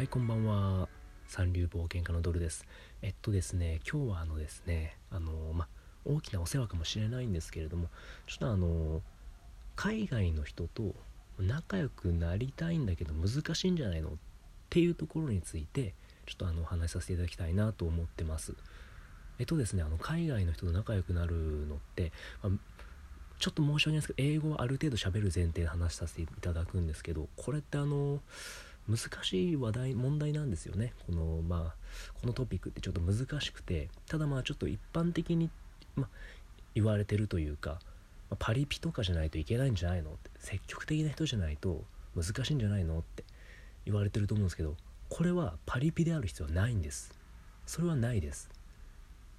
はいこんばんは。三流冒険家のドルです。えっとですね今日はあのですねあのま大きなお世話かもしれないんですけれどもちょっとあの海外の人と仲良くなりたいんだけど難しいんじゃないのっていうところについてちょっとあのお話しさせていただきたいなと思ってます。えっとですねあの海外の人と仲良くなるのって、まあ、ちょっと申し訳ないですけど英語はある程度喋る前提で話させていただくんですけどこれってあの難しい話題問題なんですよね。このまあこのトピックってちょっと難しくて。ただまあちょっと一般的に、ま言われてるというか、まパリピとかじゃないといけないんじゃないの？って。積極的な人じゃないと難しいんじゃないの？って。言われてると思うんですけどこれはパリピである必要はないんです。それはないです。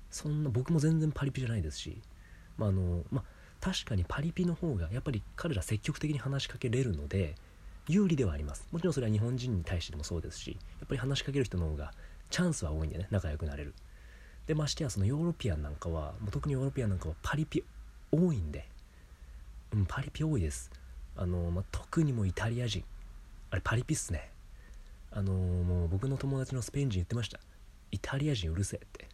そんな僕も全然パリピじゃないですしまああのまあ確かにパリピの方がやっぱり彼ら積極的に話しかけれるので有利ではあります。もちろんそれは日本人に対してもそうですしやっぱり話しかける人の方がチャンスは多いんでね仲良くなれる。でましてやそのヨーロピアンなんかはもう特にヨーロピアンなんかはパリピ多いんでうんパリピ多いです。あの、まあ、特にもイタリア人。あれパリピっすね。あのもう僕の友達のスペイン人言ってました。イタリア人うるせえって。も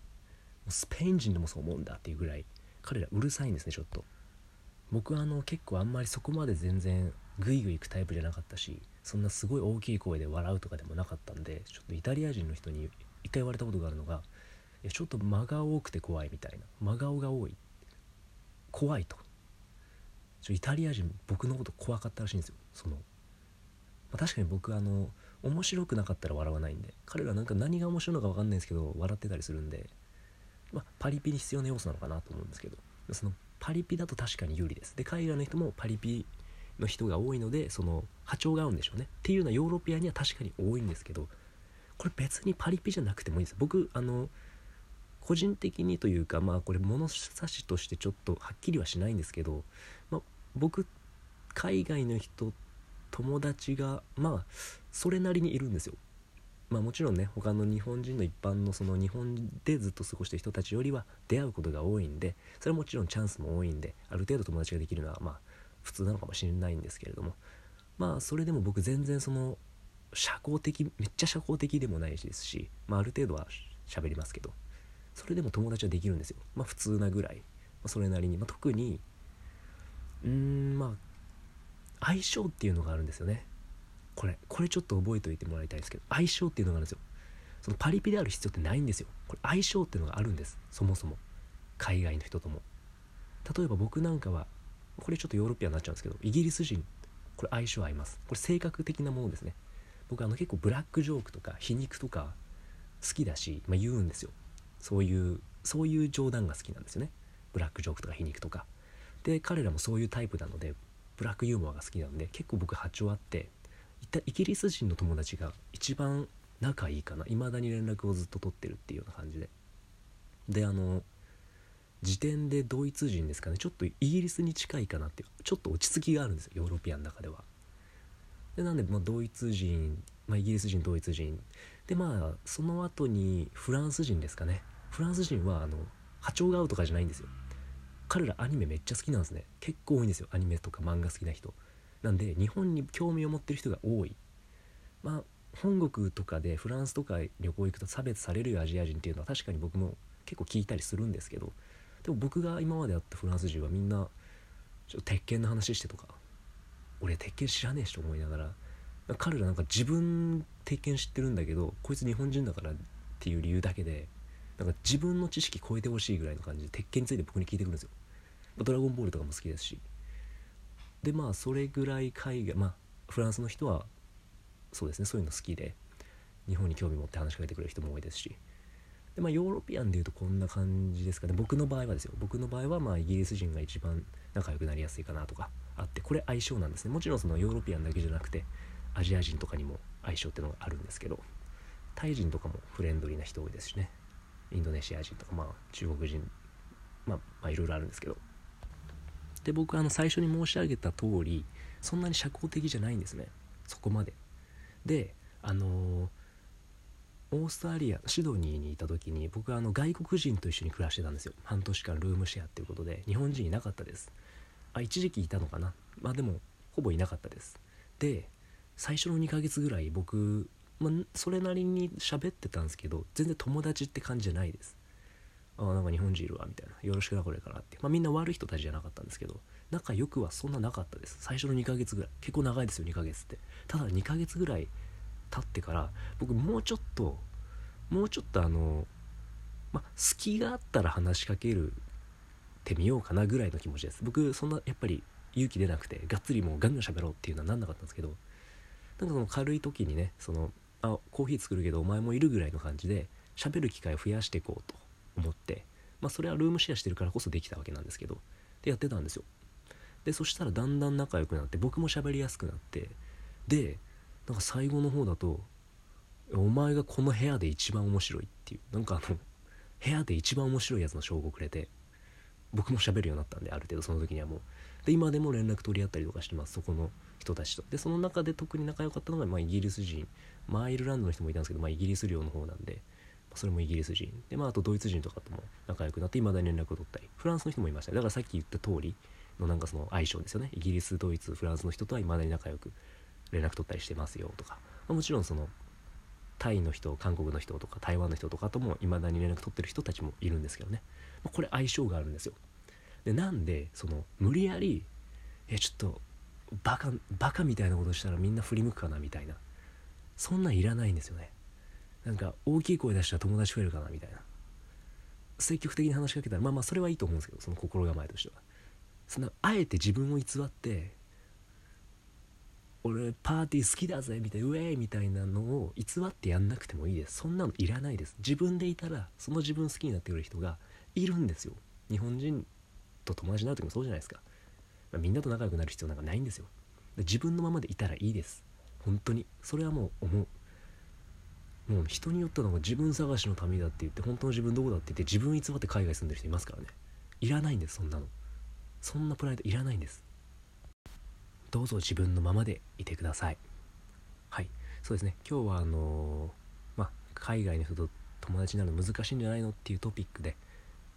うスペイン人でもそう思うんだっていうぐらい彼らうるさいんですねちょっと。僕はあの結構あんまりそこまで全然グイグイ行くタイプじゃなかったしそんなすごい大きい声で笑うとかでもなかったんでちょっとイタリア人の人に一回言われたことがあるのがいやちょっと間が多くて怖いみたいな。真顔が多い。怖いと。ちょイタリア人僕のこと怖かったらしいんですよ。その、まあ、確かに僕あの面白くなかったら笑わないんで彼らなんか何が面白いのか分かんないんですけど笑ってたりするんで、まあ、パリピに必要な要素なのかなと思うんですけどそのパリピだと確かに有利です。で海外の人もパリピの人が多いのでその波長が合うんでしょうね。っていうのはヨーロピアには確かに多いんですけどこれ別にパリピじゃなくてもいいです。僕あの個人的にというかまあこれ物差しとしてちょっとはっきりはしないんですけど、まあ、僕海外の人友達がまあそれなりにいるんですよ。まあもちろんね他の日本人の一般のその日本でずっと過ごしてる人たちよりは出会うことが多いんでそれはもちろんチャンスも多いんである程度友達ができるのはまあ普通なのかもしれないんですけれどもまあそれでも僕全然その社交的めっちゃ社交的でもないですし、まあ、ある程度は喋りますけどそれでも友達はできるんですよ。まあ普通なぐらい、まあ、それなりに、まあ、特にうんまあ相性っていうのがあるんですよね。これこれちょっと覚えておいてもらいたいんですけど相性っていうのがあるんですよ。そのパリピである必要ってないんですよ。これ相性っていうのがあるんです。そもそも。海外の人とも。例えば僕なんかはこれちょっとヨーロッピアになっちゃうんですけどイギリス人。これ相性合います。これ性格的なものですね。僕あの結構ブラックジョークとか皮肉とか好きだし、まあ、言うんですよ。そういうそういう冗談が好きなんですよね。ブラックジョークとか皮肉とか。で彼らもそういうタイプなのでブラックユーモアが好きなので結構僕波長あってイギリス人の友達が一番仲いいかな。いまだに連絡をずっと取ってるっていうような感じで。であの時点でドイツ人ですかね。ちょっとイギリスに近いかなっていう。ちょっと落ち着きがあるんですよ。ヨーロピアンの中では。でなんで、まあ、ドイツ人、まあ、イギリス人ドイツ人。でまあその後にフランス人ですかね。フランス人はあの波長が合うとかじゃないんですよ。彼らアニメめっちゃ好きなんですね。結構多いんですよ。アニメとか漫画好きな人。なんで日本に興味を持ってる人が多い。まあ本国とかでフランスとか旅行行くと差別されるアジア人っていうのは確かに僕も結構聞いたりするんですけどでも僕が今まで会ったフランス人はみんなちょっと鉄拳の話してとか俺鉄拳知らねえしと思いながら彼らなんか自分鉄拳知ってるんだけどこいつ日本人だからっていう理由だけでなんか自分の知識超えてほしいぐらいの感じで鉄拳について僕に聞いてくるんですよ。ドラゴンボールとかも好きですし。でまあそれぐらい海外まあフランスの人はそうですねそういうの好きで日本に興味持って話しかけてくれる人も多いですし。でまあヨーロピアンでいうとこんな感じですかね。僕の場合はですよ。僕の場合はまあイギリス人が一番仲良くなりやすいかなとかあってこれ相性なんですね。もちろんそのヨーロピアンだけじゃなくてアジア人とかにも相性っていうのがあるんですけどタイ人とかもフレンドリーな人多いですしね。インドネシア人とかまあ中国人ままあいろいろあるんですけど。で僕あの最初に申し上げた通りそんなに社交的じゃないんですね。そこまで。であの、オーストラリアシドニーにいた時に僕はあの外国人と一緒に暮らしてたんですよ。半年間ルームシェアっていうことで日本人いなかったです。あ一時期いたのかな。まあでもほぼいなかったです。で最初の2ヶ月ぐらい僕まあ、それなりに喋ってたんですけど全然友達って感じじゃないです。あなんか日本人いるわみたいな。よろしくなこれからって、まあ、みんな悪い人たちじゃなかったんですけど仲良くはそんななかったです。最初の2ヶ月ぐらい。結構長いですよ2ヶ月って。ただ2ヶ月ぐらい経ってから僕もうちょっともうちょっとあのまあ隙があったら話しかけるてみようかなぐらいの気持ちです。僕そんなやっぱり勇気出なくてがっつりもうガンガン喋ろうっていうのはなんなかったんですけどなんかその軽い時にねそのあコーヒー作るけどお前もいるぐらいの感じで喋る機会を増やしていこうと。思ってまあそれはルームシェアしてるからこそできたわけなんですけどでやってたんですよ。でそしたらだんだん仲良くなって僕も喋りやすくなってでなんか最後の方だと「お前がこの部屋で一番面白い」っていうなんかあの部屋で一番面白いやつの称号くれて僕も喋るようになったんである程度その時にはもう。で今でも連絡取り合ったりとかしてますそこの人たちと。でその中で特に仲良かったのが、まあ、イギリス人、まあ、アイルランドの人もいたんですけど、まあ、イギリス領の方なんで、それもイギリス人。で、まあ、あとドイツ人とかとも仲良くなって未だに連絡を取ったり。フランスの人もいましただからさっき言った通りのなんかその相性ですよね。イギリスドイツフランスの人とは未だに仲良く連絡取ったりしてますよとか、まあ、もちろんそのタイの人韓国の人とか台湾の人とかとも未だに連絡取ってる人たちもいるんですけどね、まあ、これ相性があるんですよ。でなんでその無理やりえちょっとバカバカみたいなことしたらみんな振り向くかなみたいな。そんなんいらないんですよね。なんか大きい声出したら友達増えるかなみたいな。積極的に話しかけたらまあまあそれはいいと思うんですけどその心構えとしては。そんなあえて自分を偽って俺パーティー好きだぜみたいなウェイみたいなのを偽ってやんなくてもいいです。そんなのいらないです。自分でいたらその自分好きになってくれる人がいるんですよ。日本人と友達になる時もそうじゃないですか。まあ、みんなと仲良くなる必要なんかないんですよ。自分のままでいたらいいです。本当に。それはもう思う。もう人によっては自分探しの民だって言って本当の自分どこだって言って自分偽って海外住んでる人いますからね。いらないんですそんなの。そんなプライドいらないんです。どうぞ自分のままでいてください。はい。そうですね。今日はあのー、まあ海外の人と友達になるの難しいんじゃないのっていうトピックで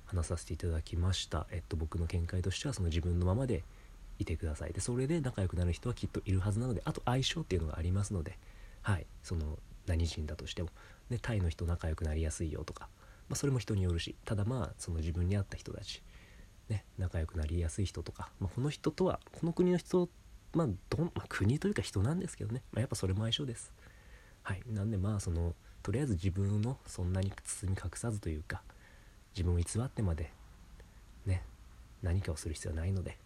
話させていただきました。えっと僕の見解としてはその自分のままでいてください。でそれで仲良くなる人はきっといるはずなのであと相性っていうのがありますのではい。その何人だとしても、ね、タイの人仲良くなりやすいよとか、まあ、それも人によるし。ただまあその自分に合った人たち、ね、仲良くなりやすい人とか、まあ、この人とはこの国の人まあどん、まあ、国というか人なんですけどね、まあ、やっぱそれも相性です。はい。なんでまあそのとりあえず自分のそんなに包み隠さずというか自分を偽ってまでね何かをする必要はないので。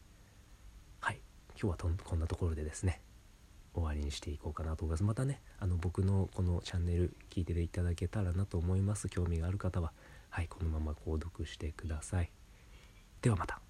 はい。今日はこんなところでですね。終わりにしていこうかなと思います。またねあの僕のこのチャンネル聞いていただけたらなと思います。興味がある方ははいこのまま購読してください。ではまた。